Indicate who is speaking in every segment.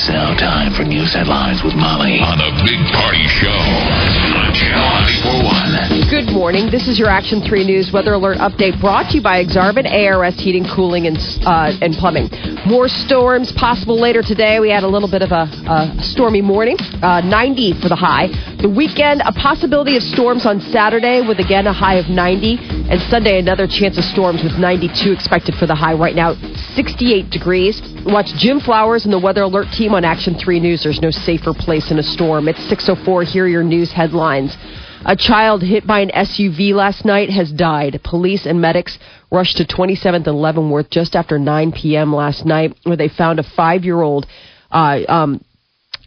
Speaker 1: It's now time for news headlines with Molly on the Big Party Show on Channel 941.
Speaker 2: Good morning. This is your Action 3 News Weather Alert Update brought to you by Exarban ARS Heating, Cooling, and, uh, and Plumbing. More storms possible later today. We had a little bit of a, a stormy morning. Uh, 90 for the high. The weekend, a possibility of storms on Saturday with again a high of 90. And Sunday, another chance of storms with 92 expected for the high. Right now, 68 degrees. Watch Jim Flowers and the Weather Alert team on Action 3 News. There's no safer place in a storm. It's 6.04. Here are your news headlines. A child hit by an SUV last night has died. Police and medics rushed to 27th and Leavenworth just after 9 p.m. last night, where they found a five-year-old, uh, um,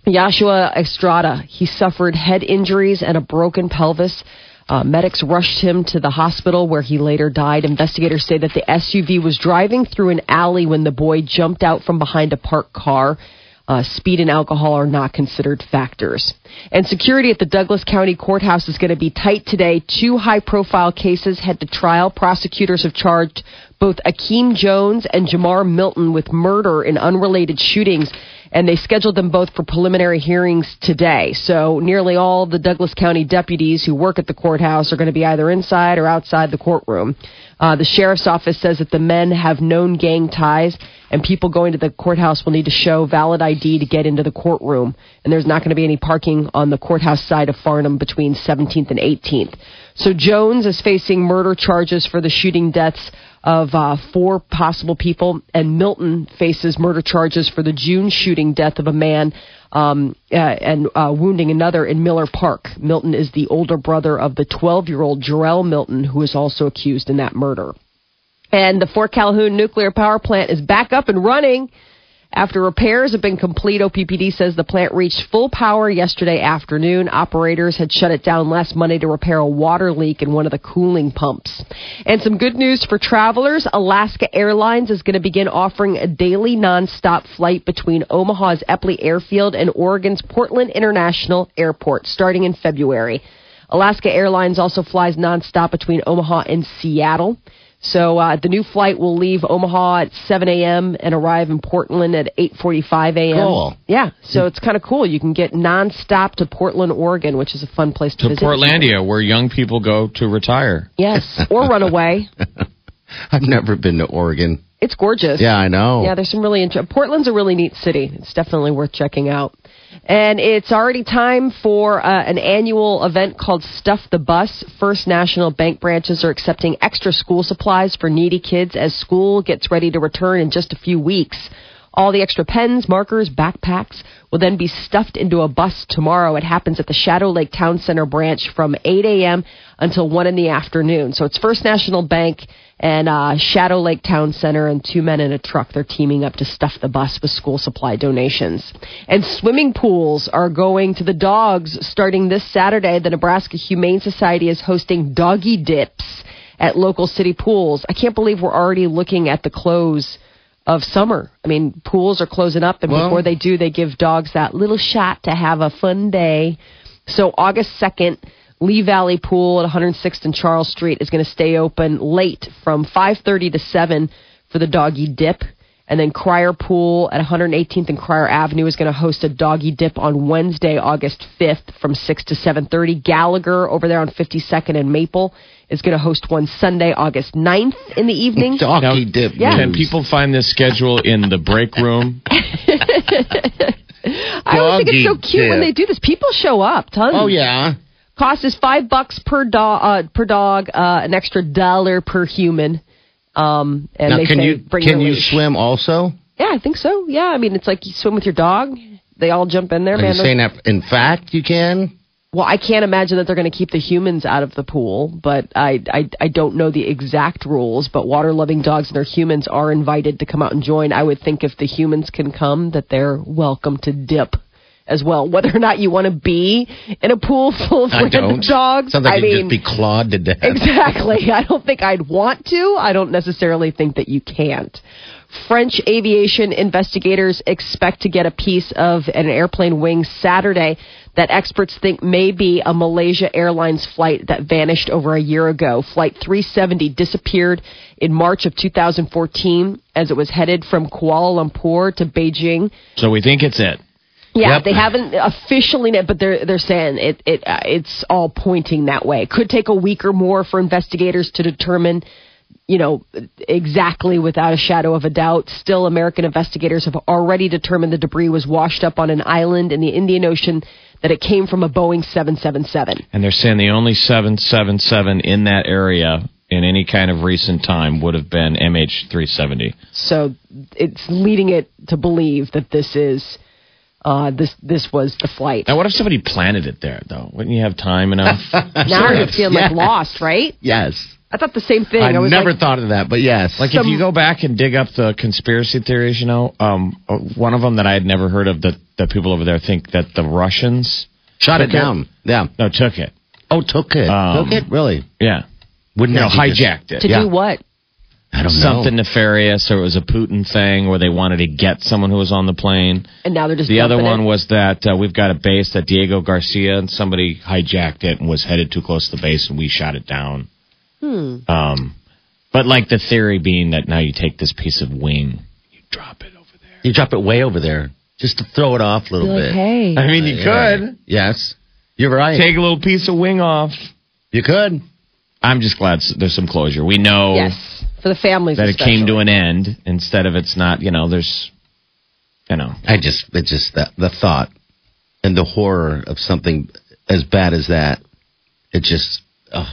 Speaker 2: Joshua Estrada. He suffered head injuries and a broken pelvis. Uh, medics rushed him to the hospital where he later died. Investigators say that the SUV was driving through an alley when the boy jumped out from behind a parked car. Uh, speed and alcohol are not considered factors. And security at the Douglas County Courthouse is going to be tight today. Two high profile cases head to trial. Prosecutors have charged both Akeem Jones and Jamar Milton with murder in unrelated shootings, and they scheduled them both for preliminary hearings today. So nearly all the Douglas County deputies who work at the courthouse are going to be either inside or outside the courtroom. Uh, the sheriff's office says that the men have known gang ties, and people going to the courthouse will need to show valid ID to get into the courtroom. And there's not going to be any parking on the courthouse side of Farnam between 17th and 18th. So Jones is facing murder charges for the shooting deaths of uh, four possible people, and Milton faces murder charges for the June shooting death of a man um, uh, and uh, wounding another in Miller Park. Milton is the older brother of the 12 year old Jarrell Milton, who is also accused in that murder. And the Fort Calhoun nuclear power plant is back up and running. After repairs have been complete, OPPD says the plant reached full power yesterday afternoon. Operators had shut it down last Monday to repair a water leak in one of the cooling pumps. And some good news for travelers. Alaska Airlines is going to begin offering a daily nonstop flight between Omaha's Eppley Airfield and Oregon's Portland International Airport starting in February. Alaska Airlines also flies nonstop between Omaha and Seattle. So uh, the new flight will leave Omaha at 7 a.m. and arrive in Portland at 8:45 a.m.
Speaker 3: Cool.
Speaker 2: Yeah, so it's kind of cool. You can get nonstop to Portland, Oregon, which is a fun place to,
Speaker 4: to
Speaker 2: visit.
Speaker 4: Portlandia, where young people go to retire.
Speaker 2: Yes, or run away.
Speaker 3: I've never been to Oregon.
Speaker 2: It's gorgeous.
Speaker 3: Yeah, I know.
Speaker 2: Yeah, there's some really interesting. Portland's a really neat city. It's definitely worth checking out. And it's already time for uh, an annual event called Stuff the Bus. First National Bank branches are accepting extra school supplies for needy kids as school gets ready to return in just a few weeks. All the extra pens, markers, backpacks will then be stuffed into a bus tomorrow. It happens at the Shadow Lake Town Center branch from 8 a.m. until 1 in the afternoon. So it's First National Bank and uh, Shadow Lake Town Center and two men in a truck. They're teaming up to stuff the bus with school supply donations. And swimming pools are going to the dogs starting this Saturday. The Nebraska Humane Society is hosting doggy dips at local city pools. I can't believe we're already looking at the close of summer. I mean, pools are closing up, and
Speaker 3: Well-
Speaker 2: before they do, they give dogs that little shot to have a fun day. So August 2nd, Lee Valley Pool at 106th and Charles Street is going to stay open late from 5:30 to 7 for the doggy dip. And then Cryer Pool at 118th and Cryer Avenue is going to host a doggy dip on Wednesday, August 5th from 6 to 7:30. Gallagher over there on 52nd and Maple is going to host one Sunday, August 9th in the evening.
Speaker 3: Doggy dip.
Speaker 2: Yeah.
Speaker 4: Can people find this schedule in the break room?
Speaker 2: I always think it's so
Speaker 3: Doggy
Speaker 2: cute when they do this. People show up, tons.
Speaker 3: Oh yeah.
Speaker 2: Cost is five bucks per dog. Uh, per dog, uh, an extra dollar per human. Um, and
Speaker 3: now
Speaker 2: they
Speaker 3: can
Speaker 2: say
Speaker 3: you
Speaker 2: bring
Speaker 3: can you
Speaker 2: leash.
Speaker 3: swim also?
Speaker 2: Yeah, I think so. Yeah, I mean it's like you swim with your dog. They all jump in there,
Speaker 3: Are
Speaker 2: man.
Speaker 3: you saying that in fact you can?
Speaker 2: Well, I can't imagine that they're going to keep the humans out of the pool, but I, I I don't know the exact rules. But water loving dogs and their humans are invited to come out and join. I would think if the humans can come, that they're welcome to dip as well. Whether or not you want to be in a pool full of
Speaker 3: I
Speaker 2: random
Speaker 3: don't.
Speaker 2: dogs,
Speaker 3: Sounds like
Speaker 2: I mean,
Speaker 3: just be clawed to death.
Speaker 2: Exactly. I don't think I'd want to. I don't necessarily think that you can't. French aviation investigators expect to get a piece of an airplane wing Saturday that experts think may be a Malaysia Airlines flight that vanished over a year ago. Flight 370 disappeared in March of 2014 as it was headed from Kuala Lumpur to Beijing.
Speaker 4: So we think it's it.
Speaker 2: Yeah,
Speaker 3: Yep.
Speaker 2: they haven't officially, but they're they're saying it it uh, it's all pointing that way. Could take a week or more for investigators to determine, you know, exactly without a shadow of a doubt. Still, American investigators have already determined the debris was washed up on an island in the Indian Ocean. That it came from a Boeing 777.
Speaker 4: And they're saying the only 777 in that area in any kind of recent time would have been MH370.
Speaker 2: So it's leading it to believe that this is uh, this this was the flight.
Speaker 4: Now, what if somebody planted it there, though? Wouldn't you have time enough?
Speaker 2: now you're feeling like lost, right?
Speaker 3: Yes.
Speaker 2: I thought the same thing.
Speaker 3: I
Speaker 2: was
Speaker 3: never
Speaker 2: like,
Speaker 3: thought of that, but yes.
Speaker 4: Like if you go back and dig up the conspiracy theories, you know, um, uh, one of them that I had never heard of that that people over there think that the Russians
Speaker 3: shot it
Speaker 4: took it.
Speaker 3: down. Yeah.
Speaker 4: no took it,
Speaker 3: Oh, took it.
Speaker 4: Um,
Speaker 3: took it? Really?
Speaker 4: yeah,
Speaker 3: Wouldn't
Speaker 4: you know,
Speaker 3: that just-
Speaker 4: hijacked it.
Speaker 2: to
Speaker 3: Yeah.
Speaker 2: do what?
Speaker 3: I don't
Speaker 4: Something
Speaker 3: know.
Speaker 4: nefarious, or it was a Putin thing where they wanted to get someone who was on the plane.
Speaker 2: And now they're just
Speaker 4: The other one
Speaker 2: it.
Speaker 4: was that uh, we've got a base that Diego Garcia and somebody hijacked it and was headed too close to the base, and we shot it down.
Speaker 2: Hmm.
Speaker 4: Um, but like the theory being that now you take this piece of wing, you drop it over there.
Speaker 3: You drop it way over there just to throw it off a little
Speaker 2: like,
Speaker 3: bit.
Speaker 2: hey,
Speaker 4: I mean, you
Speaker 3: Yeah.
Speaker 4: could
Speaker 3: Yes. You're right.
Speaker 4: take a little piece of wing off.
Speaker 3: you could.
Speaker 4: I'm just glad there's some closure. We know
Speaker 2: yes, for the families
Speaker 4: that it came to an end instead of it's not. You know, there's, you know,
Speaker 3: I just, it just that the thought and the horror of something as bad as that. It just, oh,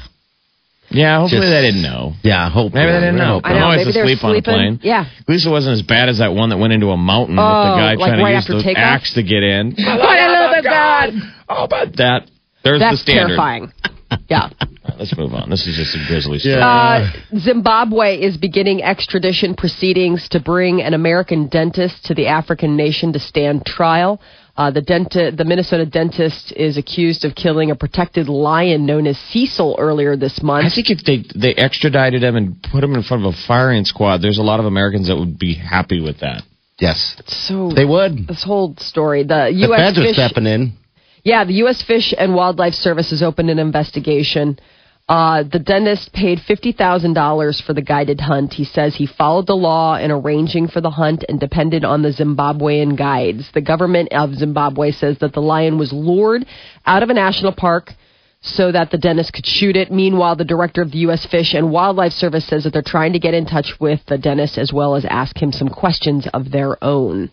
Speaker 4: yeah. Hopefully
Speaker 3: Just-
Speaker 4: they didn't know.
Speaker 3: yeah. Hope
Speaker 4: Maybe they didn't know.
Speaker 2: I know,
Speaker 4: I'm always
Speaker 2: maybe they're
Speaker 4: asleep on a
Speaker 2: sleeping.
Speaker 4: plane.
Speaker 2: Yeah.
Speaker 4: At least it wasn't as bad as that one that went into a mountain with
Speaker 2: Oh,
Speaker 4: the guy
Speaker 2: like
Speaker 4: trying
Speaker 2: right
Speaker 4: to use
Speaker 2: after
Speaker 4: the
Speaker 2: takeoff?
Speaker 4: axe to get in.
Speaker 2: Oh, I love it, God.
Speaker 4: Oh, but that. There's
Speaker 2: That's
Speaker 4: the standard.
Speaker 2: terrifying. Yeah.
Speaker 4: All right, let's move on. This is just a grisly story.
Speaker 2: Uh, Zimbabwe is beginning extradition proceedings to bring an American dentist to the African nation to stand trial. Uh, the, denti- the Minnesota dentist is accused of killing a protected lion known as Cecil earlier this month.
Speaker 4: I think if they they extradited him and put him in front of a firing squad, there's a lot of Americans that would be happy with that.
Speaker 3: Yes.
Speaker 2: so
Speaker 3: They would.
Speaker 2: this whole story, the
Speaker 3: The
Speaker 2: U.S.
Speaker 3: feds are
Speaker 2: fish,
Speaker 3: stepping in.
Speaker 2: Yeah, the U.S. Fish and Wildlife Service has opened an investigation. Uh, the dentist paid $50,000 for the guided hunt. He says he followed the law in arranging for the hunt and depended on the Zimbabwean guides. The government of Zimbabwe says that the lion was lured out of a national park so that the dentist could shoot it. Meanwhile, the director of the U.S. Fish and Wildlife Service says that they're trying to get in touch with the dentist as well as ask him some questions of their own.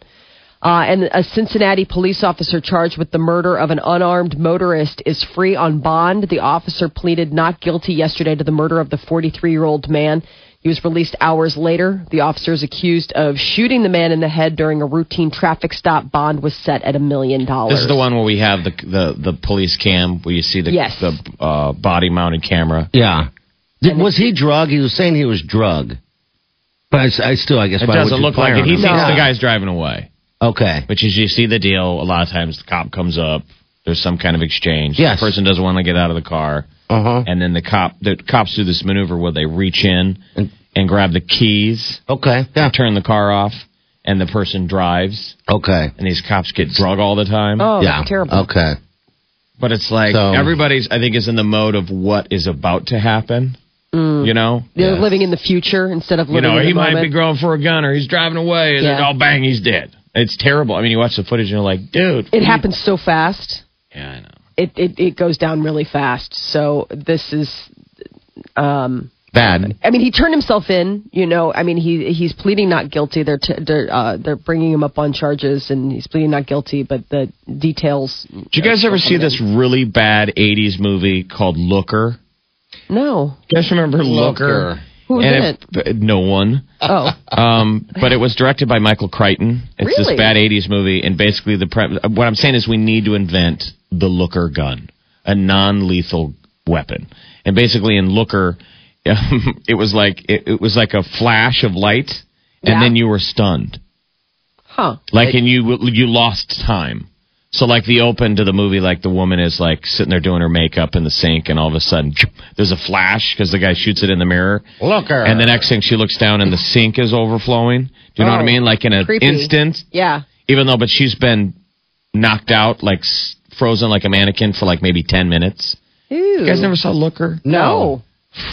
Speaker 2: Uh, and a Cincinnati police officer charged with the murder of an unarmed motorist is free on bond. The officer pleaded not guilty yesterday to the murder of the 43 year old man. He was released hours later. The officer is accused of shooting the man in the head during a routine traffic stop. Bond was set at a million dollars.
Speaker 4: This is the one where we have the the, the police cam where you see the
Speaker 2: Yes.
Speaker 4: the uh, body mounted camera.
Speaker 3: Yeah. Did, was he drug? He was saying he was drug. But I, s- I still, I guess,
Speaker 4: It
Speaker 3: why would
Speaker 4: doesn't look like it. He
Speaker 3: him?
Speaker 4: thinks
Speaker 2: No.
Speaker 4: the guy's driving away,
Speaker 3: Okay.
Speaker 4: which is you see the deal. A lot of times the cop comes up. There's some kind of exchange.
Speaker 3: Yes.
Speaker 4: The person doesn't want to get out of the car,
Speaker 3: Uh huh.
Speaker 4: and then the cop the cops do this maneuver where they reach in
Speaker 3: And-
Speaker 4: and grab the keys,
Speaker 3: Okay. Yeah.
Speaker 4: turn the car off, and the person drives.
Speaker 3: Okay.
Speaker 4: And these cops get drug all the time.
Speaker 2: Oh,
Speaker 3: yeah.
Speaker 2: that's terrible.
Speaker 3: Okay.
Speaker 4: But it's like
Speaker 3: So-
Speaker 4: everybody's, I think, is in the mode of what is about to happen. You know,
Speaker 2: They're
Speaker 3: Yeah.
Speaker 2: living in the future instead of living.
Speaker 4: you know,
Speaker 2: in
Speaker 4: he might
Speaker 2: moment.
Speaker 4: be going for a gun or he's driving away, and then
Speaker 2: Yeah.
Speaker 4: oh bang, he's dead. It's terrible. I mean, you watch the footage and you're like, dude,
Speaker 2: it happens so fast.
Speaker 4: Yeah, I know.
Speaker 2: It, it it goes down really fast. So this is um
Speaker 3: Bad.
Speaker 2: I mean, he turned himself in. You know, I mean, he he's pleading not guilty. They're t- they're uh, they're bringing him up on charges, and he's pleading not guilty. But the details.
Speaker 4: Did you guys ever see this really bad '80s movie called Looker?
Speaker 2: No.
Speaker 4: You guys remember Looker? And
Speaker 2: in
Speaker 4: if-
Speaker 2: it?
Speaker 4: No one.
Speaker 2: Oh,
Speaker 4: Um, but it was directed by Michael Crichton. It's
Speaker 2: Really?
Speaker 4: this bad '80s movie, and basically the pre- what I'm saying is we need to invent the Looker gun. a non-lethal weapon, and basically in Looker, it was like it, it was like a flash of light, and
Speaker 2: Yeah.
Speaker 4: then you were stunned,
Speaker 2: Huh.
Speaker 4: like and you you lost time. So like the open to the movie, like the woman is like sitting there doing her makeup in the sink, and all of a sudden there's a flash because the guy shoots it in the mirror.
Speaker 3: Looker.
Speaker 4: And the next thing she looks down and the sink is overflowing. Do you know what I
Speaker 2: Oh,
Speaker 4: mean? Like in an instant,
Speaker 2: Yeah.
Speaker 4: even though, but she's been knocked out, like s- frozen like a mannequin for like maybe 10 minutes.
Speaker 2: Ew.
Speaker 4: You guys never saw Looker?
Speaker 2: No.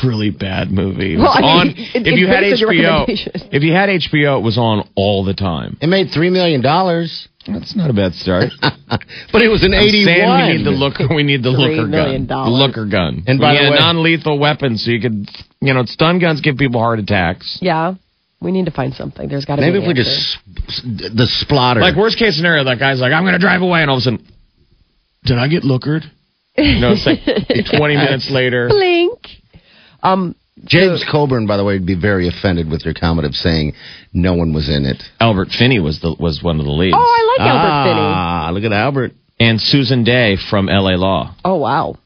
Speaker 4: Really bad movie. It
Speaker 2: Well,
Speaker 4: was
Speaker 2: I mean,
Speaker 4: on,
Speaker 2: it-
Speaker 4: if you had
Speaker 2: based on your
Speaker 4: HBO, if you had HBO, it was on all the time.
Speaker 3: It made $3 million.
Speaker 4: That's not a bad start.
Speaker 3: but it was an
Speaker 4: I'm
Speaker 3: 81.
Speaker 4: we need the looker. We need the
Speaker 2: Three
Speaker 4: looker
Speaker 2: million
Speaker 4: gun. The looker gun.
Speaker 3: And
Speaker 4: we
Speaker 3: by
Speaker 4: need
Speaker 3: the
Speaker 4: a
Speaker 3: way-
Speaker 4: non-lethal weapon, so you could, you know, stun guns give people heart attacks.
Speaker 2: Yeah. We need to find something. There's got to be.
Speaker 3: Maybe
Speaker 2: be
Speaker 3: if
Speaker 2: an
Speaker 3: we just the splatter.
Speaker 4: Like worst case scenario, that guy's like, I'm going to drive away, and all of a sudden, did I get lookered? You know, it's like 20 minutes later.
Speaker 2: blink. Um,
Speaker 3: James Coburn, by the way, would be very offended with your comment of saying no one was in it.
Speaker 4: Albert Finney was the was one of the leads,
Speaker 2: oh, I like Albert Finney.
Speaker 3: Ah, look at Albert.
Speaker 4: and Susan Dey from L.A. Law.
Speaker 2: Oh wow.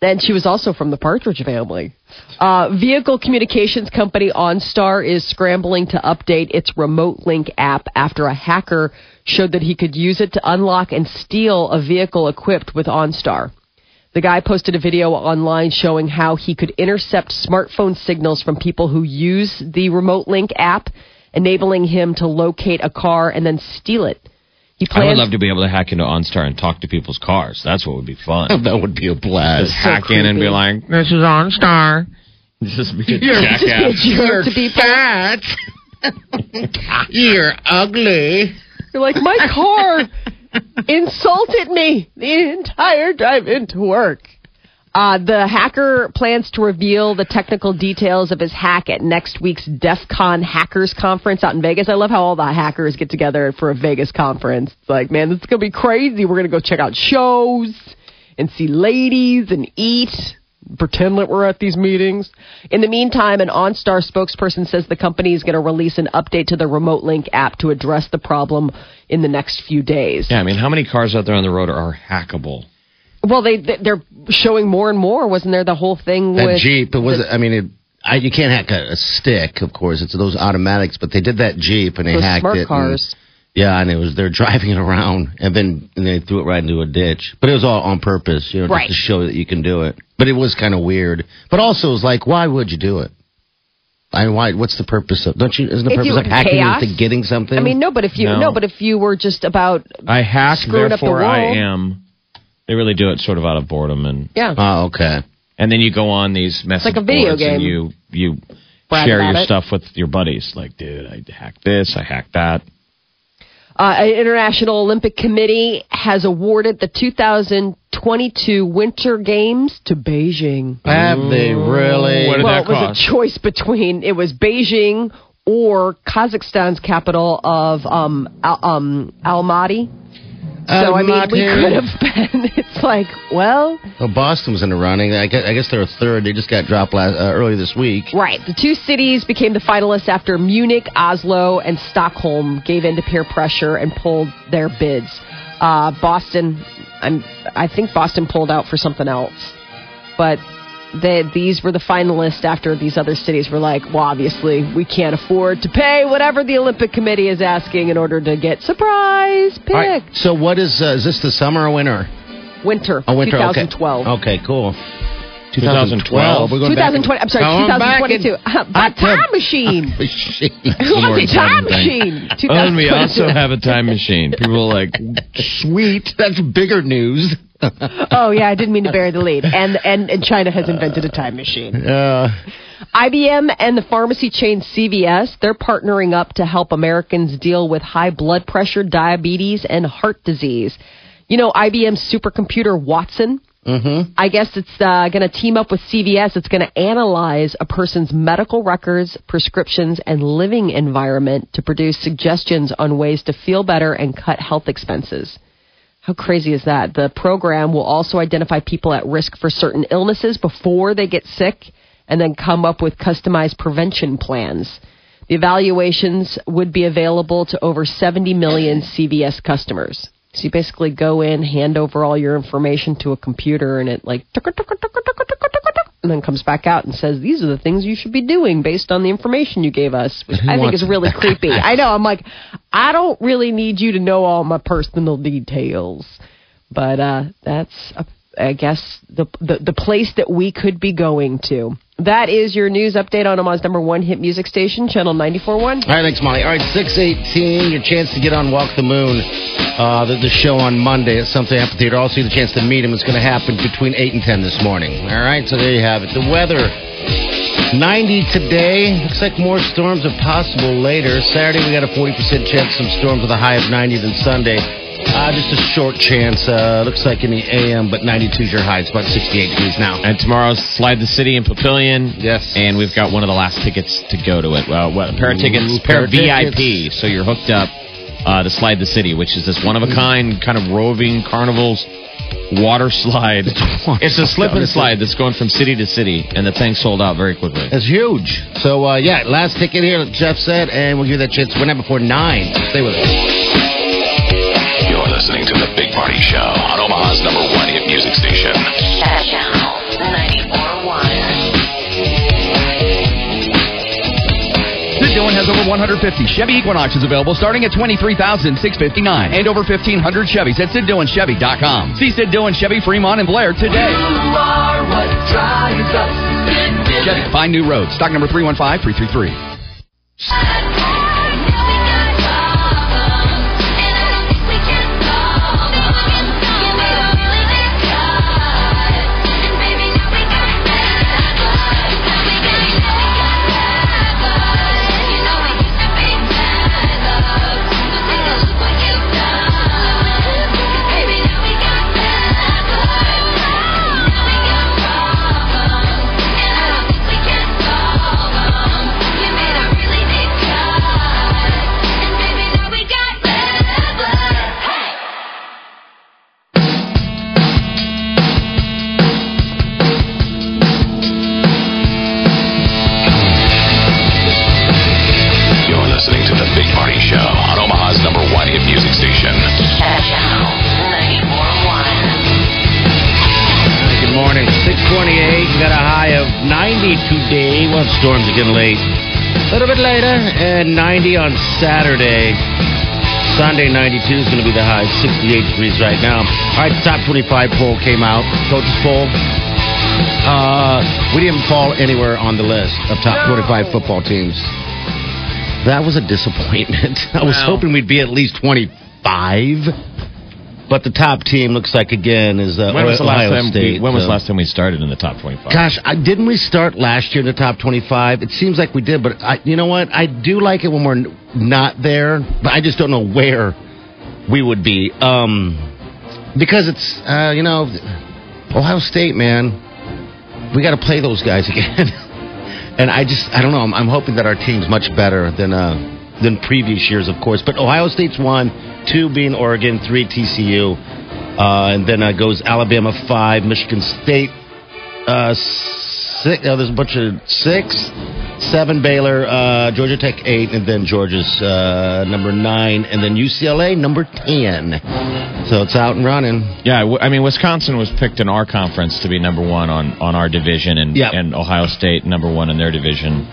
Speaker 2: And she was also from the Partridge Family. Uh, vehicle communications company OnStar is scrambling to update its Remote Link app after a hacker showed that he could use it to unlock and steal a vehicle equipped with OnStar. The guy posted a video online showing how he could intercept smartphone signals from people who use the Remote Link app, enabling him to locate a car and then steal it. He
Speaker 4: I would love to be able to hack into OnStar and talk to people's cars. That's what would be fun.
Speaker 3: That would be a blast.
Speaker 4: Just hack in and be like, "This is OnStar." Just be a
Speaker 2: just be a
Speaker 4: jackass.
Speaker 2: jerk to people.
Speaker 3: fat. You're ugly.
Speaker 2: You're like, my car insulted me the entire drive into work. Uh, the hacker plans to reveal the technical details of his hack at next week's DEF CON Hackers Conference out in Vegas. I love how all the hackers get together for a Vegas conference. It's like, man, this is going to be crazy. We're going to go check out shows and see ladies and eat, pretend that we're at these meetings. In the meantime, an OnStar spokesperson says the company is going to release an update to the Remote Link app to address the problem in the next few days.
Speaker 4: Yeah, I mean, how many cars out there on the road are hackable?
Speaker 2: Well, they they're showing more and more. Wasn't there the whole thing
Speaker 3: That
Speaker 2: with
Speaker 3: Jeep, it was. I mean, it, I, you can't hack a, a stick, of course. It's those automatics, but they did that Jeep and they
Speaker 2: those
Speaker 3: hacked
Speaker 2: smart
Speaker 3: it. and-
Speaker 2: cars?
Speaker 3: yeah, and it was they're driving it around, and then and they threw it right into a ditch. But it was all on purpose, you know,
Speaker 2: Right.
Speaker 3: just to show that you can do it. But it was kind of weird. But also, it was like, why would you do it? I mean, why? What's the purpose of? Don't you? Isn't the
Speaker 2: If
Speaker 3: purpose
Speaker 2: you-
Speaker 3: of hacking
Speaker 2: chaos?
Speaker 3: is to getting something?
Speaker 2: I mean, no, but if you
Speaker 4: No.
Speaker 2: no, but if you were just about
Speaker 4: I hack,
Speaker 2: Screwing up the
Speaker 4: therefore I am. They really do it sort of out of boredom, and
Speaker 2: yeah,
Speaker 3: Oh, okay.
Speaker 4: and then you go on these message
Speaker 2: like a video
Speaker 4: boards and
Speaker 2: game.
Speaker 4: you you
Speaker 2: Brag
Speaker 4: share your
Speaker 2: it.
Speaker 4: stuff with your buddies. Like, dude, I hacked this, I hacked that.
Speaker 2: Uh, an International Olympic Committee has awarded the 2022 Winter Games to Beijing.
Speaker 3: Have they really?
Speaker 4: What did
Speaker 2: well,
Speaker 4: that
Speaker 2: it was
Speaker 4: cost?
Speaker 2: a choice between it was Beijing or Kazakhstan's capital of um, Al- um, Almaty. So I mean, we could have been. It's like, well,
Speaker 3: Well, Boston was in the running. I guess, I guess they're a third. They just got dropped last, uh, early this week.
Speaker 2: Right. The two cities became the finalists after Munich, Oslo, and Stockholm gave in to peer pressure and pulled their bids. Uh, Boston, I'm, I think Boston pulled out for something else. But they, these were the finalists after these other cities were like, well, obviously, we can't afford to pay whatever the Olympic Committee is asking in order to get surprise pick.
Speaker 3: All right. So what is uh, is this the summer or winter?
Speaker 2: Winter,
Speaker 3: Oh, winter.
Speaker 2: 2012.
Speaker 3: Okay. Okay. Cool.
Speaker 4: 2012.
Speaker 3: We're going back in-
Speaker 2: 2020. I'm sorry,
Speaker 3: Going back in-
Speaker 2: 2022. By
Speaker 3: Hot
Speaker 2: time machine.
Speaker 3: Machine.
Speaker 2: Who
Speaker 4: more
Speaker 2: wants a time
Speaker 4: exciting
Speaker 2: machine?
Speaker 4: Oh, and we also have a time machine. People are like,
Speaker 3: Sweet. That's bigger news.
Speaker 2: Oh yeah, I didn't mean to bury the lead. And and and China has invented a time machine.
Speaker 3: Uh,
Speaker 2: IBM and the pharmacy chain CVS, they're partnering up to help Americans deal with high blood pressure, diabetes, and heart disease. You know, IBM's supercomputer Watson. Mm-hmm. I guess it's uh, going to team up with CVS. It's going to analyze a person's medical records, prescriptions, and living environment to produce suggestions on ways to feel better and cut health expenses. How crazy is that? The program will also identify people at risk for certain illnesses before they get sick and then come up with customized prevention plans. The evaluations would be available to over 70 million CVS customers. So you basically go in, hand over all your information to a computer, and it like and then comes back out and says these are the things you should be doing based on the information you gave us, which I think is really creepy. I know. I'm like, I don't really need you to know all my personal details, but uh, that's uh, I guess the, the the place that we could be going to. That is your news update on Omaha's number one hit music station, Channel 94.1.
Speaker 3: All right, thanks, Molly. All right, 618, your chance to get on Walk the Moon, uh, the, the show on Monday at Something Amphitheater. Also, the chance to meet him. It's going to happen between 8 and 10 this morning. All right, so there you have it. The weather 90 today. Looks like more storms are possible later. Saturday, we got a 40% chance of some storms with a high of 90 than Sunday. Uh, just a short chance. Uh, looks like in the AM, but 92 is your high. It's about 68 degrees now.
Speaker 4: And tomorrow's Slide the City in Papillion.
Speaker 3: Yes.
Speaker 4: And we've got one of the last tickets to go to it. Well, what, a pair of tickets,
Speaker 3: Ooh,
Speaker 4: pair
Speaker 3: pair
Speaker 4: of VIP. So you're hooked up uh, to Slide the City, which is this one of a kind kind of roving carnivals water slide. It's a slip and
Speaker 3: slide.
Speaker 4: that's going from city to city, and the thing sold out very quickly.
Speaker 3: It's huge. So, uh, yeah, last ticket here, like Jeff said, and we'll give you that chance to win that before 9. Stay with us.
Speaker 1: You're listening to The Big Party Show on Omaha's number one hit music station.
Speaker 5: Channel 94.1.
Speaker 6: Sid Dillon has over 150 Chevy Equinoxes available starting at $23,659 and over 1,500 Chevys at SidDillonChevy.com. See Sid Dillon Chevy Fremont and Blair today. Chevy, find new roads. Stock number 315333.
Speaker 3: Today. Well, storms again late. A little bit later. And 90 on Saturday. Sunday, 92 is going to be the high. 68 degrees right now. All right, the top 25 poll came out. Coaches poll. Uh, we didn't fall anywhere on the list of top 25 football teams. That was a disappointment. I was
Speaker 4: Wow.
Speaker 3: hoping we'd be at least 25. But the top team looks like again is uh,
Speaker 4: When was the last
Speaker 3: Ohio
Speaker 4: time?
Speaker 3: State.
Speaker 4: we, when was the last time we started in the top twenty-five?
Speaker 3: Gosh, I, didn't we start last year in the top 25? It seems like we did, but I, you know what? I do like it when we're n- not there, but I just don't know where we would be. Um, because it's, uh, you know, Ohio State, man, we got to play those guys again. and I just, I don't know. I'm, I'm hoping that our team's much better than uh, than previous years, of course. But Ohio State's one, two being Oregon, three TCU, uh, and then uh, goes Alabama five, Michigan State uh, six. Oh, there's a bunch of six, seven Baylor, uh, Georgia Tech eight, and then Georgia's uh, number nine, and then UCLA number ten. So it's out and running.
Speaker 4: Yeah, w- I mean, Wisconsin was picked in our conference to be number one on, on our division, and
Speaker 3: Yeah.
Speaker 4: and Ohio State number one in their division.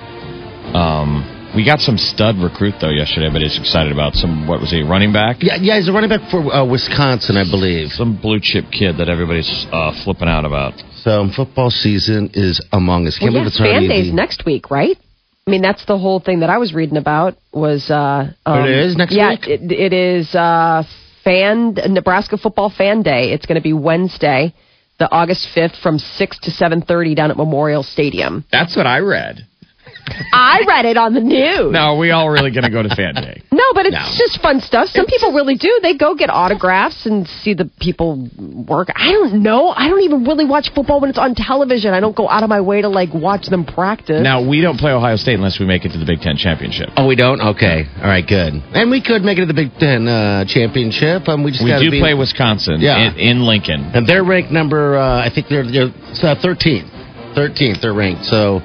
Speaker 4: Um, we got some stud recruit though yesterday. Everybody's excited about some. What was he? Running back?
Speaker 3: Yeah, yeah, he's a running back for uh, Wisconsin, I believe.
Speaker 4: Some blue chip kid that everybody's uh, flipping out about.
Speaker 3: So football season is among us. Can't
Speaker 2: Well,
Speaker 3: believe
Speaker 2: yeah,
Speaker 3: it's already
Speaker 2: fan days next week, right? I mean, that's the whole thing that I was reading about. Was uh, um,
Speaker 3: It is next
Speaker 2: yeah,
Speaker 3: week?
Speaker 2: it, it is uh, fan Nebraska football fan day. It's going to be Wednesday, the August fifth, from six to seven thirty down at Memorial Stadium.
Speaker 4: That's what I read.
Speaker 2: I read it on the news.
Speaker 4: Now, are we all really going to go to fan day?
Speaker 2: No, but it's
Speaker 4: No.
Speaker 2: just fun stuff. Some people really do. They go get autographs and see the people work. I don't know. I don't even really watch football when it's on television. I don't go out of my way to like watch them practice.
Speaker 4: Now we don't play Ohio State unless we make it to the Big Ten championship.
Speaker 3: Oh, we don't. Okay, all right, good. And we could make it to the Big Ten uh, championship. Um, we just
Speaker 4: We do
Speaker 3: be,
Speaker 4: play Wisconsin
Speaker 3: Yeah.
Speaker 4: in, in Lincoln.
Speaker 3: and they're ranked number. Uh, I think they're they're uh, thirteenth. Thirteenth, they're ranked. So,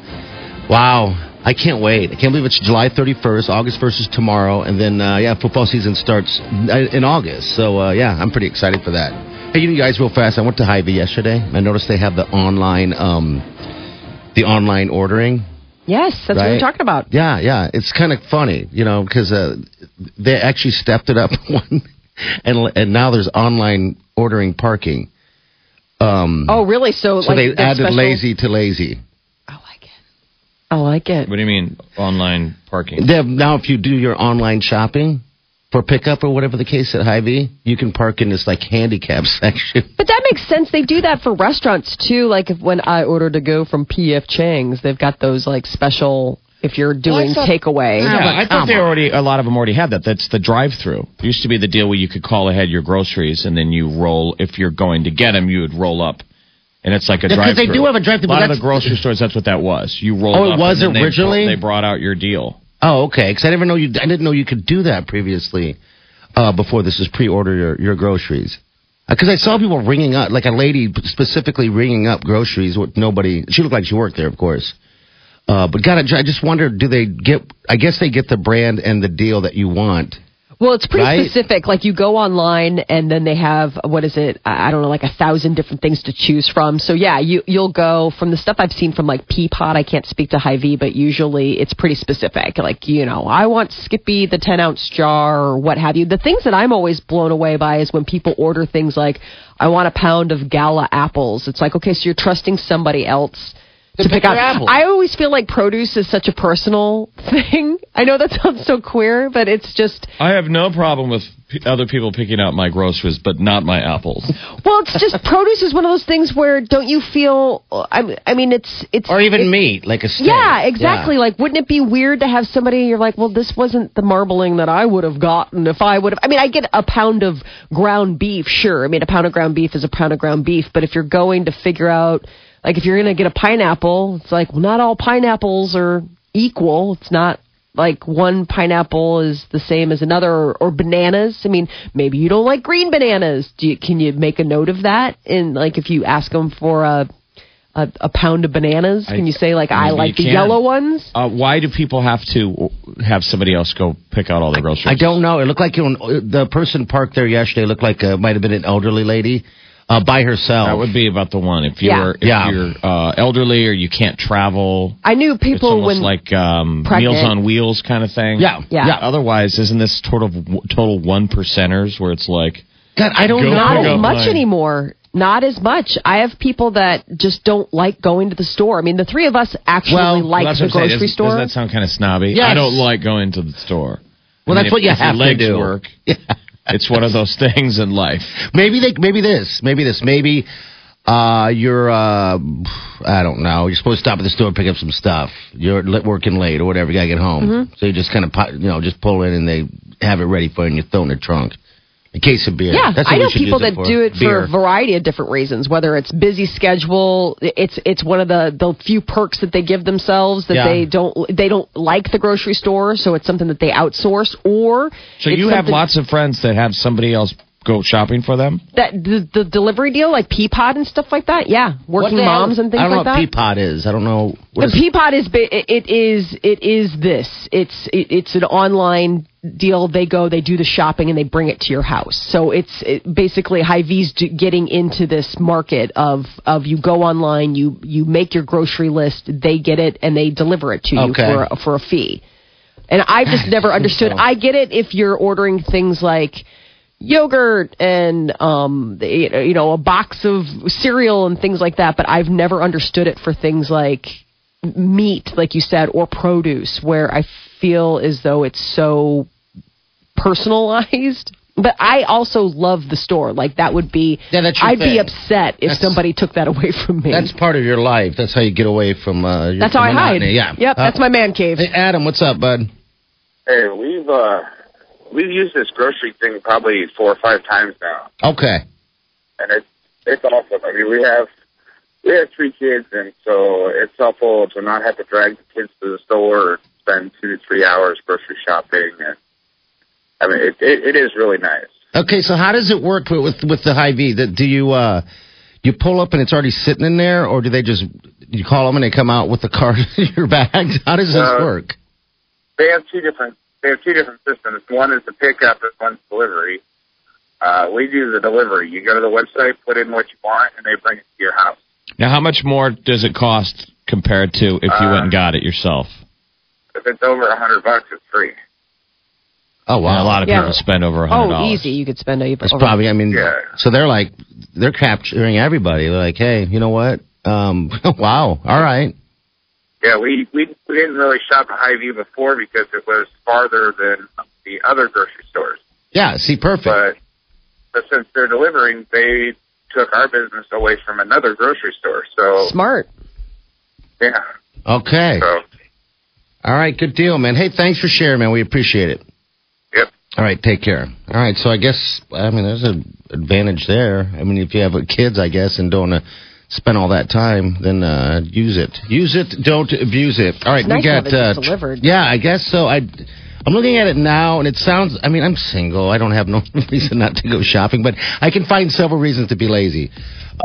Speaker 3: wow. I can't wait. I can't believe it's July 31st. August 1st is tomorrow. And then, uh, yeah, football season starts uh, in August. So, uh, yeah, I'm pretty excited for that. Hey, you guys, real fast. I went to Hy-Vee yesterday. I noticed they have the online, um, the online ordering.
Speaker 2: Yes, that's what we're talking about.
Speaker 3: Yeah, yeah. It's kind of funny, you know, because uh, they actually stepped it up one, and and now there's online ordering parking. Um,
Speaker 2: Oh, really? So,
Speaker 3: so
Speaker 2: like
Speaker 3: they added
Speaker 2: special-
Speaker 3: lazy to lazy.
Speaker 2: I like it. I like it.
Speaker 4: What do you mean online parking?
Speaker 3: They have, now, if you do your online shopping for pickup or whatever the case at Hy-Vee, you can park in this like handicap section.
Speaker 2: But that makes sense. They do that for restaurants too. Like if, when I order to go from PF Chang's, they've got those like special. If you're doing
Speaker 3: thought-
Speaker 2: takeaway,
Speaker 4: Yeah,
Speaker 3: but
Speaker 4: I thought they already a lot of them already had that. That's the drive-through. It used to be the deal where you could call ahead your groceries and then you roll. If you're going to get them, you would roll up, and it's like a
Speaker 3: Yeah, 'cause
Speaker 4: drive-through.
Speaker 3: they do have a drive-through,
Speaker 4: A lot of the grocery stores, that's what that was. You rolled.
Speaker 3: Oh, it was
Speaker 4: they
Speaker 3: originally?
Speaker 4: brought- They brought out your deal.
Speaker 3: Oh, okay. Because I never know you. I didn't know you could do that previously. Uh, before this is pre-order your, your groceries. Because I saw people ringing up, like a lady specifically ringing up groceries with nobody. She looked like she worked there, of course. Uh, but God, I just wonder, do they get? I guess they get the brand and the deal that you want.
Speaker 2: Well, it's pretty
Speaker 3: Right?
Speaker 2: specific. Like you go online and then they have what is it? I I don't know, like a thousand different things to choose from. So yeah, you you'll go from the stuff I've seen from like Peapod. I can't speak to Hy-Vee, but usually it's pretty specific. Like you know, I want Skippy the ten ounce jar or what have you. The things that I'm always blown away by is when people order things like I want a pound of Gala apples. It's like okay, so you're trusting somebody else. To
Speaker 3: To
Speaker 2: pick
Speaker 3: pick
Speaker 2: out. I always feel like produce is such a personal thing. I know that sounds so queer, but it's just
Speaker 4: I have no problem with p- other people picking out my groceries, but not my apples.
Speaker 2: Well, it's just produce is one of those things where don't you feel? I, I mean, it's it's
Speaker 3: Or even
Speaker 2: it-
Speaker 3: meat, like a steak.
Speaker 2: Yeah, exactly.
Speaker 3: Yeah.
Speaker 2: Like, wouldn't it be weird to have somebody? You're like, well, this wasn't the marbling that I would have gotten if I would have. I mean, I get a pound of ground beef, sure. I mean, a pound of ground beef is a pound of ground beef, but if you're going to figure out, like, if you're going to get a pineapple, it's like, well, not all pineapples are equal. It's not like one pineapple is the same as another or, or bananas i mean maybe you don't like green bananas do you, can you make a note of that and like if you ask them for a a, a pound of bananas can
Speaker 4: I-
Speaker 2: you say like i like the
Speaker 4: can.
Speaker 2: yellow ones
Speaker 4: Uh, why do people have to have somebody else go pick out all the groceries?
Speaker 3: I don't know. It looked like you know, the person parked there yesterday looked like uh, might have been an elderly lady uh, by herself.
Speaker 4: That would be about the one. If you're
Speaker 2: Yeah.
Speaker 4: if
Speaker 3: Yeah.
Speaker 4: you're uh, elderly or you can't travel,
Speaker 2: i knew
Speaker 4: it's
Speaker 2: people
Speaker 4: almost
Speaker 2: when
Speaker 4: like um. Meals on Wheels kind of thing.
Speaker 3: Yeah,
Speaker 2: Yeah.
Speaker 3: yeah.
Speaker 4: Otherwise, isn't this total total one percenters where it's like
Speaker 3: God, I don't
Speaker 4: Go
Speaker 3: know.
Speaker 2: not as much anymore not as much i have people that just don't like going to the store i mean the three of us actually
Speaker 3: Well,
Speaker 2: like the grocery
Speaker 4: Does-
Speaker 2: store
Speaker 4: Does that sound kind of snobby?
Speaker 3: Yes.
Speaker 4: I don't like going to the store.
Speaker 3: Well,
Speaker 4: I
Speaker 3: that's
Speaker 4: mean,
Speaker 3: what you
Speaker 4: if
Speaker 3: have to do.
Speaker 4: Work, it's one of those things in life.
Speaker 3: Maybe they, maybe this, maybe this, maybe uh, you're, uh, I don't know. You're supposed to stop at the store and pick up some stuff. You're working late or whatever. You gotta get home,
Speaker 2: Mm-hmm.
Speaker 3: so you just kind of, you know, just pull in and they have it ready for you and you throw it in the trunk. A case of beer.
Speaker 2: Yeah,
Speaker 3: That's what
Speaker 2: I know people that
Speaker 3: for.
Speaker 2: do it
Speaker 3: Beer.
Speaker 2: for a variety of different reasons. Whether it's busy schedule, it's it's one of the the few perks that they give themselves that
Speaker 3: Yeah.
Speaker 2: they don't they don't like the grocery store, so it's something that they outsource. Or
Speaker 4: So you have lots of friends that have somebody else go shopping for them.
Speaker 2: that the, the delivery deal like Peapod and stuff like that. Yeah, working moms and things like that.
Speaker 3: I don't
Speaker 2: like
Speaker 3: know
Speaker 2: that.
Speaker 3: what Peapod is. I don't know. What
Speaker 2: The
Speaker 3: is-
Speaker 2: Peapod is ba- it it is it is this. It's it, it's an online deal. They go, they do the shopping, and they bring it to your house. So it's it, basically Hy-Vee's getting into this market of of you go online, you you make your grocery list, they get it, and they deliver it to you
Speaker 3: Okay.
Speaker 2: for for a fee. And I've just never understood. I get it if you're ordering things like yogurt and um you know a box of cereal and things like that but I've never understood it for things like meat like you said or produce where I feel as though it's so personalized but I also love the store like that would be
Speaker 3: Yeah, that's your
Speaker 2: I'd be upset if
Speaker 3: That's-
Speaker 2: somebody took that away from me
Speaker 3: That's part of your life. That's how you get away from. Uh, your,
Speaker 2: That's how
Speaker 3: the
Speaker 2: I hide
Speaker 3: monotony. Yeah.
Speaker 2: yep
Speaker 3: Uh,
Speaker 2: that's my man cave
Speaker 3: Hey, Adam, what's up, bud?
Speaker 7: Hey, we've uh we've used this grocery thing probably four or five times now,
Speaker 3: Okay.
Speaker 7: and it's it's awesome. I mean, we have we have three kids, and so it's helpful to not have to drag the kids to the store or spend two to three hours grocery shopping. And I mean, it it, it is really nice.
Speaker 3: Okay, so how does it work with with, with the Hy-Vee? That do you uh You pull up and it's already sitting in there, or do they just you call them and they come out with the cart in your bags? How does this
Speaker 7: Uh,
Speaker 3: work?
Speaker 7: They have two different. They have two different systems. One is the pickup, and one's delivery. Uh, we do the delivery. You go to the website, put in what you want, and they bring it to your house.
Speaker 4: Now, how much more does it cost compared to if you
Speaker 7: Uh,
Speaker 4: went and got it yourself?
Speaker 7: If it's over a hundred bucks, it's free.
Speaker 3: Oh wow,
Speaker 4: a lot of
Speaker 2: Yeah.
Speaker 4: people spend over a hundred dollars.
Speaker 2: Oh, easy. You could spend a.
Speaker 3: That's
Speaker 2: over-
Speaker 3: probably. I mean,
Speaker 7: Yeah.
Speaker 3: so they're like they're capturing everybody. They're like, hey, you know what? Um, wow, all right.
Speaker 7: Yeah, we we we didn't really shop at Hy-Vee before because it was farther than the other grocery stores.
Speaker 3: Yeah, see, perfect.
Speaker 7: But but since they're delivering, they took our business away from another grocery store. So
Speaker 2: Smart.
Speaker 7: yeah,
Speaker 3: okay,
Speaker 7: so
Speaker 3: all right, good deal, man. Hey, thanks for sharing, man. We appreciate it.
Speaker 7: yep.
Speaker 3: All right, take care. All right, so I guess I mean there's an advantage there. I mean, if you have kids, I guess, and don't to spend all that time, then uh, use it. Use it, don't abuse it. All right,
Speaker 2: It's nice
Speaker 3: we
Speaker 2: to
Speaker 3: got
Speaker 2: have it
Speaker 3: uh,
Speaker 2: delivered.
Speaker 3: Yeah, I guess so. I. I'm looking at it now, and it sounds. I mean, I'm single. I don't have no reason not to go shopping, but I can find several reasons to be lazy.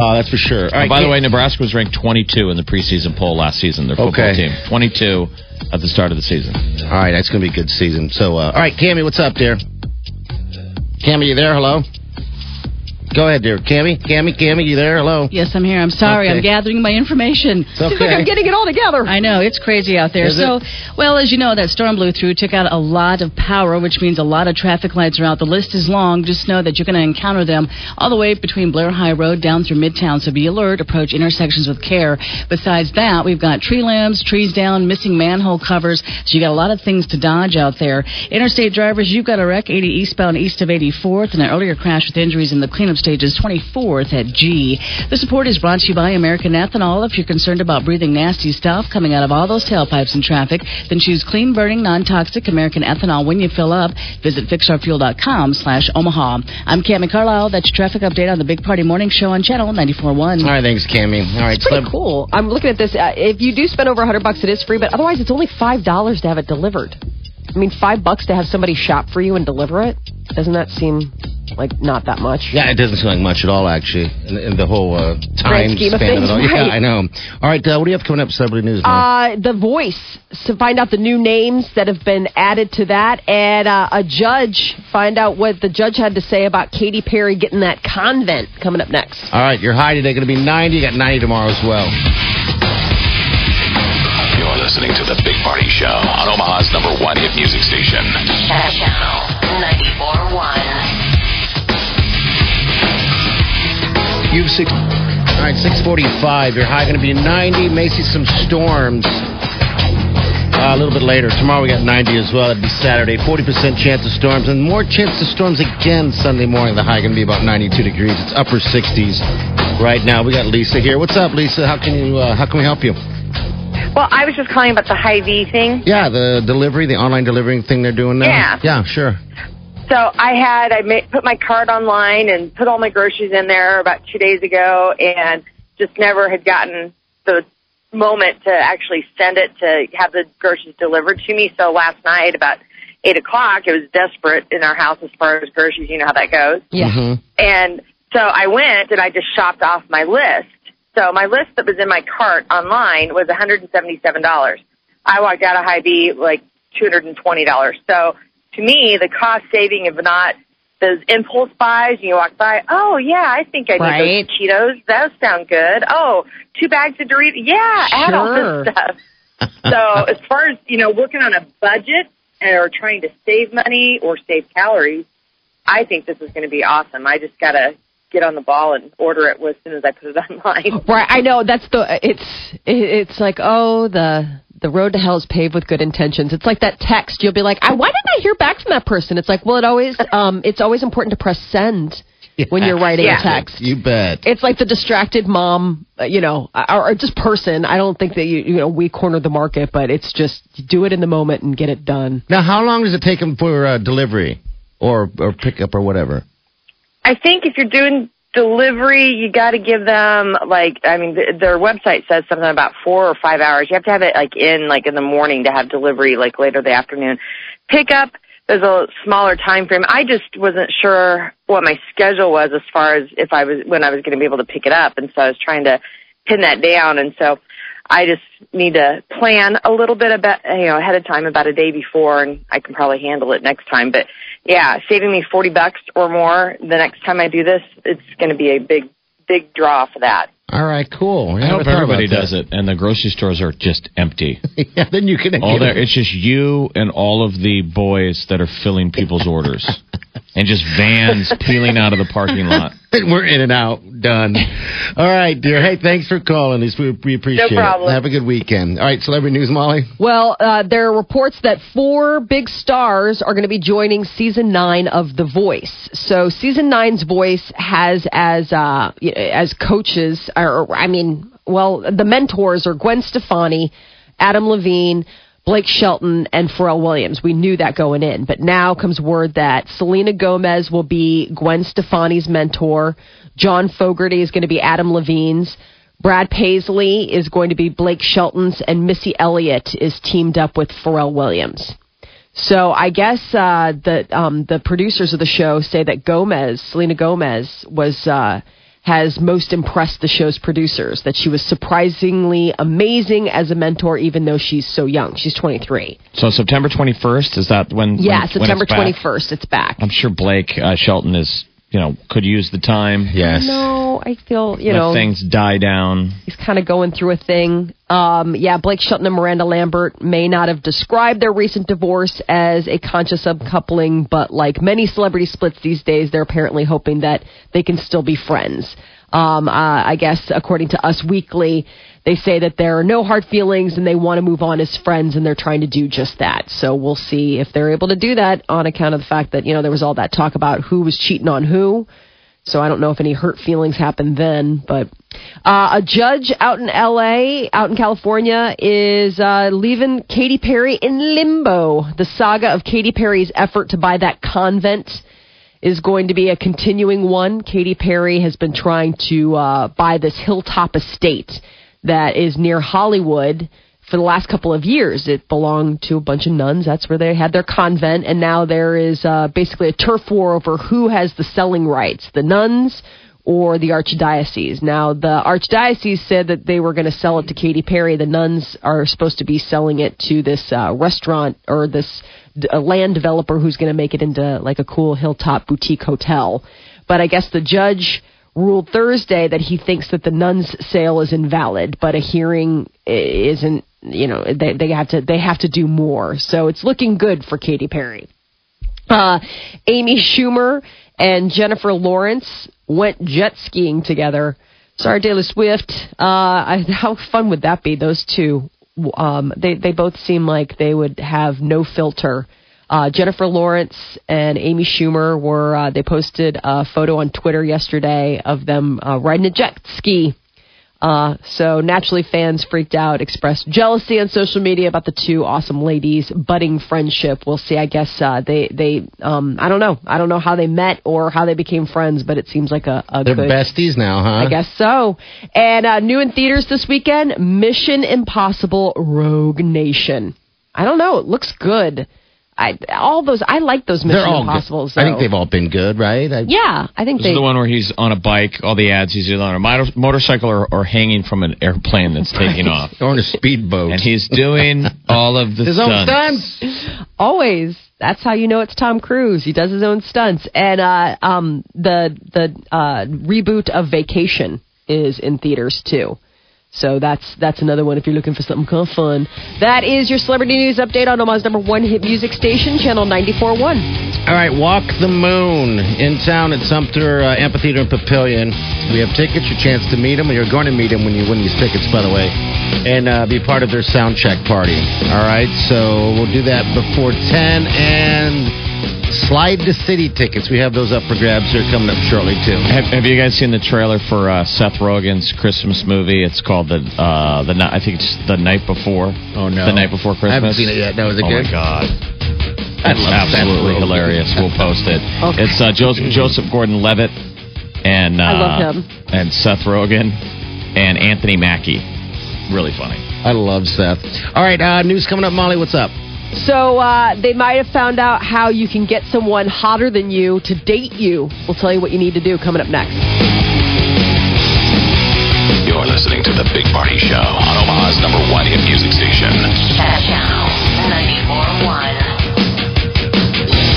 Speaker 3: Uh, that's for sure. All
Speaker 4: Oh,
Speaker 3: right,
Speaker 4: by the way, Nebraska was ranked 22 in the preseason poll last season. Their football
Speaker 3: Okay.
Speaker 4: team, 22 at the start of the season.
Speaker 3: All right, that's going to be a good season. So, uh, all right, Cammy, what's up, dear? Cammy, you there? Hello. Go ahead, dear. Cammy, Cammy, Cammy, you there? Hello.
Speaker 8: Yes, I'm here. I'm sorry.
Speaker 3: Okay.
Speaker 8: I'm gathering my information.
Speaker 3: It's
Speaker 2: Seems like I'm getting it all together.
Speaker 8: I know it's crazy out there.
Speaker 3: Is
Speaker 8: so, well, as you know, that storm blew through, took out a lot of power, which means a lot of traffic lights are out. The list is long. Just know that you're going to encounter them all the way between Blair High Road down through Midtown. So be alert. Approach intersections with care. Besides that, we've got tree limbs, trees down, missing manhole covers. So you got a lot of things to dodge out there. Interstate drivers, you've got a wreck 80 eastbound east of 84th, and an earlier crash with injuries in the cleanup stages 24th at G. The support is brought to you by American Ethanol. If you're concerned about breathing nasty stuff coming out of all those tailpipes in traffic, then choose clean burning, non toxic American Ethanol when you fill up. Visit fixourfuel.com slash Omaha. I'm Cami Carlisle. That's your traffic update on the Big Party Morning Show on Channel 94.1.
Speaker 3: All right, thanks, Cammy. All right,
Speaker 2: It's pretty
Speaker 3: celeb-
Speaker 2: cool. I'm looking at this. Uh, if you do spend over 100 bucks, it is free, but otherwise, it's only five dollars to have it delivered. I mean, five bucks to have somebody shop for you and deliver it. Doesn't that seem like not that much?
Speaker 3: Yeah, it doesn't seem like much at all, actually, in, in the whole uh, time
Speaker 2: scheme of
Speaker 3: span of it
Speaker 2: things,
Speaker 3: all. Yeah. I know. All right, uh, what do you have coming up, celebrity news? man?
Speaker 2: Uh, the Voice. So find out the new names that have been added to that, and uh, a judge. Find out what the judge had to say about Katy Perry getting that convent coming up next.
Speaker 3: all right, your high today going to be 90. You got 90 tomorrow as well.
Speaker 1: You're listening to The Big Party Show on Omaha's number one hit music station.
Speaker 5: Channel 94.1.
Speaker 3: You've six. All right, 645. Your high going to be 90. May see some storms. Uh, a little bit later. Tomorrow we got 90 as well. It'd be Saturday. 40% chance of storms and more chance of storms again Sunday morning. The high going to be about 92 degrees. It's upper 60s right now. We got Lisa here. What's up, Lisa? How can you? Uh, how can we help you?
Speaker 9: Well, I was just calling about the Hy-Vee thing.
Speaker 3: Yeah, the delivery, the online delivering thing they're doing now.
Speaker 9: Yeah.
Speaker 3: Yeah, sure.
Speaker 9: So I had I ma- put my card online and put all my groceries in there about two days ago, and just never had gotten the moment to actually send it to have the groceries delivered to me. So last night about eight o'clock, it was desperate in our house as far as groceries. You know how that goes.
Speaker 2: Yeah.
Speaker 3: Mhm.
Speaker 9: And so I went and I just shopped off my list. So my list that was in my cart online was $177. I walked out of Hy-Vee like $220. So to me, the cost saving of not those impulse buys and you walk by, oh yeah, I think I need
Speaker 2: Right.
Speaker 9: those Cheetos. Those sound good. Oh, two bags of Doritos. Yeah, add all this stuff. so as far as, you know, working on a budget or trying to save money or save calories, I think this is going to be awesome. I just got to get on the ball and order it as soon as I put it online.
Speaker 2: Right, I know that's the it's it's like oh the the road to hell is paved with good intentions. It's like that text. You'll be like, I, why didn't I hear back from that person? It's like, well, it always um it's always important to press send when you're writing
Speaker 9: Yeah.
Speaker 2: a text.
Speaker 3: You bet.
Speaker 2: It's like the distracted mom, uh, you know, or, or just person. I don't think that you you know we cornered the market, but it's just do it in the moment and get it done.
Speaker 3: Now, how long does it take them for uh, delivery or or pickup or whatever?
Speaker 9: I think if you're doing delivery, you got to give them like I mean th- their website says something about four or five hours. You have to have it like in like in the morning to have delivery like later the afternoon. Pickup there's a smaller time frame. I just wasn't sure what my schedule was as far as if I was when I was going to be able to pick it up, and so I was trying to pin that down. And so I just need to plan a little bit about you know ahead of time, about a day before, and I can probably handle it next time. But yeah, saving me forty bucks or more the next time I do this, it's going to be a big big draw for that.
Speaker 3: All right, cool.
Speaker 4: I hope everybody does it, and the grocery stores are just empty.
Speaker 3: yeah, then you can.
Speaker 4: All there, it's just you and all of the boys that are filling people's orders, and just vans peeling out of the parking lot.
Speaker 3: We're in and out. Done. All right, dear. Hey, thanks for calling. us. We, we appreciate no
Speaker 9: problem.
Speaker 3: it. Have a good weekend. All right, celebrity news, Molly.
Speaker 2: Well, uh, there are reports that four big stars are going to be joining season nine of The Voice. So, season nine's Voice has as uh, as coaches, or I mean, well, the mentors are Gwen Stefani, Adam Levine. Blake Shelton and Pharrell Williams. We knew that going in, but now comes word that Selena Gomez will be Gwen Stefani's mentor. John Fogerty is going to be Adam Levine's. Brad Paisley is going to be Blake Shelton's, and Missy Elliott is teamed up with Pharrell Williams. So I guess uh, the um, the producers of the show say that Gomez, Selena Gomez, was uh, has most impressed the show's producers. That she was surprisingly amazing as a mentor, even though she's so young. She's 23.
Speaker 4: So September 21st is that when?
Speaker 2: Yeah,
Speaker 4: when,
Speaker 2: September
Speaker 4: when it's back?
Speaker 2: 21st. It's back.
Speaker 4: I'm sure Blake uh, Shelton is, you know, could use the time.
Speaker 3: Yes.
Speaker 2: No, I feel you
Speaker 4: Let
Speaker 2: know
Speaker 4: things die down.
Speaker 2: he's kind of going through a thing. Um, yeah, Blake Shelton and Miranda Lambert may not have described their recent divorce as a conscious uncoupling, but like many celebrity splits these days, they're apparently hoping that they can still be friends. Um, uh, I guess according to Us Weekly, they say that there are no hard feelings and they want to move on as friends, and they're trying to do just that. So we'll see if they're able to do that on account of the fact that you know there was all that talk about who was cheating on who. So I don't know if any hurt feelings happened then, but uh, a judge out in L.A., out in California, is uh, leaving Katy Perry in limbo. The saga of Katy Perry's effort to buy that convent is going to be a continuing one. Katy Perry has been trying to uh, buy this hilltop estate that is near Hollywood for the last couple of years. It belonged to a bunch of nuns. That's where they had their convent, and now there is uh, basically a turf war over who has the selling rights: the nuns or the archdiocese. Now, the archdiocese said that they were going to sell it to Katy Perry. The nuns are supposed to be selling it to this uh, restaurant or this a land developer who's going to make it into like a cool hilltop boutique hotel. But I guess the judge ruled Thursday that he thinks that the nuns sale is invalid, but a hearing isn't. You know, they they have to they have to do more. So it's looking good for Katy Perry. Uh, Amy Schumer and Jennifer Lawrence went jet skiing together. Sorry, Taylor Swift. Uh, I, how fun would that be? Those two. Um, they they both seem like they would have no filter. Uh, Jennifer Lawrence and Amy Schumer were. Uh, they posted a photo on Twitter yesterday of them uh, riding a jet ski. Uh, so naturally, fans freaked out, expressed jealousy on social media about the two awesome ladies' budding friendship. We'll see. I guess uh, they they um, I don't know. I don't know how they met or how they became friends, but it seems like a, a
Speaker 3: They're
Speaker 2: good.
Speaker 3: besties now, huh?
Speaker 2: I guess so. And uh, new in theaters this weekend: Mission Impossible: Rogue Nation. I don't know. It looks good. I all those. I like those Mission
Speaker 3: They're all
Speaker 2: Impossibles.
Speaker 3: good. I think they've all been good, right? I,
Speaker 2: Yeah, I think
Speaker 4: This
Speaker 2: they.
Speaker 4: is the one where he's on a bike. All the ads, he's either on a motor- motorcycle or, or hanging from an airplane that's taking off.
Speaker 3: Or in a speedboat.
Speaker 4: And he's doing all of the
Speaker 3: His own
Speaker 4: stunts.
Speaker 3: stunts.
Speaker 2: Always. That's how you know it's Tom Cruise. He does his own stunts. And uh, um, the the uh, reboot of Vacation is in theaters too. So that's that's another one if you're looking for something kind of fun. That is your celebrity news update on Omaha's number one hit music station, channel 94.1.
Speaker 3: All right, Walk the Moon in town at SumTur uh, Amphitheater and Papillion. We have tickets, your chance to meet them. You're going to meet them when you win these tickets, by the way, and uh, be part of their sound check party. All right, so we'll do that before 10 and slide to city tickets. We have those up for grabs here coming up shortly, too.
Speaker 4: Have, have you guys seen the trailer for uh, Seth Rogen's Christmas movie? It's called the uh, the Ni- I think it's the night before.
Speaker 3: Oh, no.
Speaker 4: the night before Christmas.
Speaker 3: I haven't seen it yet. No, is it
Speaker 4: oh
Speaker 3: good?
Speaker 4: my god,
Speaker 3: I
Speaker 4: it's
Speaker 3: Seth
Speaker 4: absolutely
Speaker 3: Rogen.
Speaker 4: hilarious. We'll post it.
Speaker 2: Okay.
Speaker 4: It's uh, Joseph, Joseph Gordon-Levitt and uh,
Speaker 2: I love him.
Speaker 4: and Seth Rogen and Anthony Mackie. Really funny.
Speaker 3: I love Seth. All right, uh, news coming up, Molly. What's up?
Speaker 2: So uh, they might have found out how you can get someone hotter than you to date you. We'll tell you what you need to do coming up next.
Speaker 1: You're listening to The Big Party Show on Omaha's number one hit music station.
Speaker 5: Channel 94.1.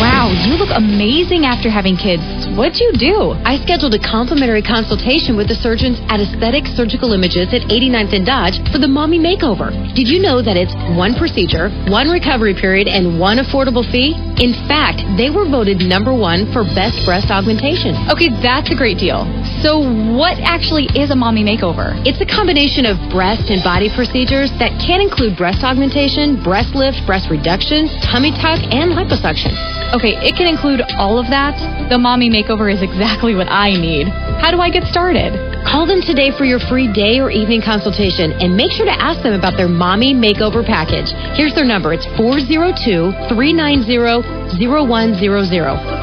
Speaker 10: Wow, you look amazing after having kids. What'd you do?
Speaker 11: I scheduled a complimentary consultation with the surgeons at Aesthetic Surgical Images at 89th and Dodge for the mommy makeover. Did you know that it's one procedure, one recovery period, and one affordable fee? In fact, they were voted number one for best breast augmentation.
Speaker 10: Okay, that's a great deal. So, what actually is a mommy makeover?
Speaker 11: It's a combination of breast and body procedures that can include breast augmentation, breast lift, breast reduction, tummy tuck, and liposuction.
Speaker 10: Okay, it can include all of that. The mommy makeover is exactly what I need. How do I get started?
Speaker 11: Call them today for your free day or evening consultation and make sure to ask them about their mommy makeover package. Here's their number. It's 402 390 0100.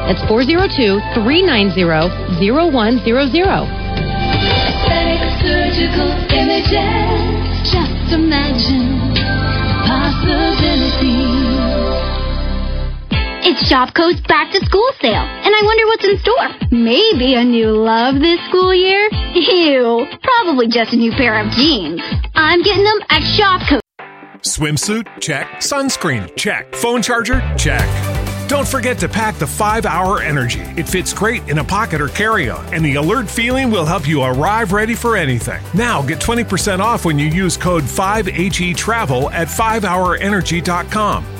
Speaker 11: That's 402 390 0100.
Speaker 5: Aesthetic surgical images. Just imagine possibilities.
Speaker 12: It's Shopko's back to school sale, and I wonder what's in store. Maybe a new love this school year? Ew, probably just a new pair of jeans. I'm getting them at Shopco.
Speaker 13: Swimsuit? Check. Sunscreen? Check. Phone charger? Check. Don't forget to pack the 5 Hour Energy. It fits great in a pocket or carry on, and the alert feeling will help you arrive ready for anything. Now get 20% off when you use code 5HE Travel at 5hourenergy.com.